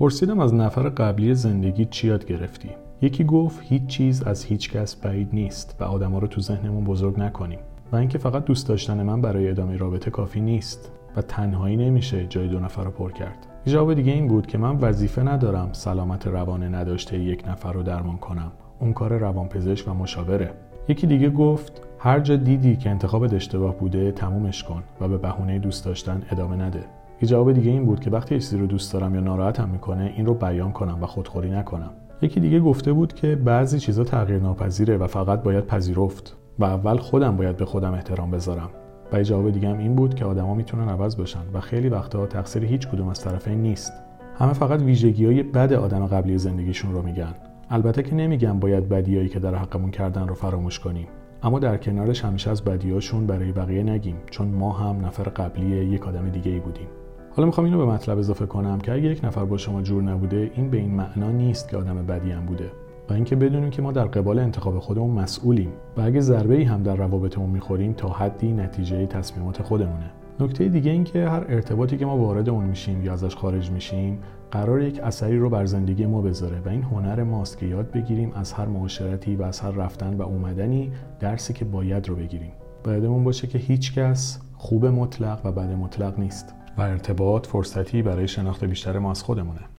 پرسیدم از نفر قبلی زندگی چی یاد گرفتی؟ یکی گفت هیچ چیز از هیچ کس بعید نیست و آدما رو تو ذهنمون بزرگ نکنیم. و اینکه فقط دوست داشتن من برای ادامه رابطه کافی نیست و تنهایی نمیشه جای دو نفر رو پر کرد. جواب دیگه این بود که من وظیفه ندارم سلامت روان نداشته یک نفر رو درمان کنم. اون کار روانپزشک و مشاوره. یکی دیگه گفت هر جا دیدی که انتخاب اشتباه بوده تمومش کن و به بهونه دوست داشتن ادامه نده. یه جواب دیگه این بود که وقتی چیزی رو دوست دارم یا ناراحتم می‌کنه این رو بیان کنم و خودخوری نکنم. یکی دیگه گفته بود که بعضی چیزا تغییر ناپذیره و فقط باید پذیرفت و اول خودم باید به خودم احترام بذارم. و جواب دیگه هم این بود که آدما می‌تونن عوض بشن و خیلی وقتا تقصیر هیچ کدوم از طرفین نیست. همه فقط ویژگی های بد آدم قبلی زندگیشون رو میگن. البته که نمیگم باید بدیایی که در حقمون کردن رو فراموش کنیم. اما در کنارش همیشه از بدیاشون برای بقیه نگیم چون ما هم نفر قبلی یک آدم دیگه ای بودیم. حالا می‌خوام اینو به مطلب اضافه کنم که اگه یک نفر با شما جور نبوده این به این معنا نیست که آدم بدی هم بوده. و اینکه بدونیم که ما در قبال انتخاب خودمون مسئولیم و اگه ضربه ای هم در روابطمون می‌خوریم تا حدی نتیجه تصمیمات خودمونه. نکته دیگه این که هر ارتباطی که ما وارد اون میشیم یا ازش خارج میشیم قرار یک اثری رو بر زندگی ما بذاره و این هنر ماست که یاد بگیریم از هر معاشرتی و از هر رفتن و اومدنی درسی که باید رو بگیریم. بایدمون باشه که هیچ کس خوب مطلق و بد مطلق نیست. و ارتباط فرصتی برای شناخت بیشتر ما از خودمونه.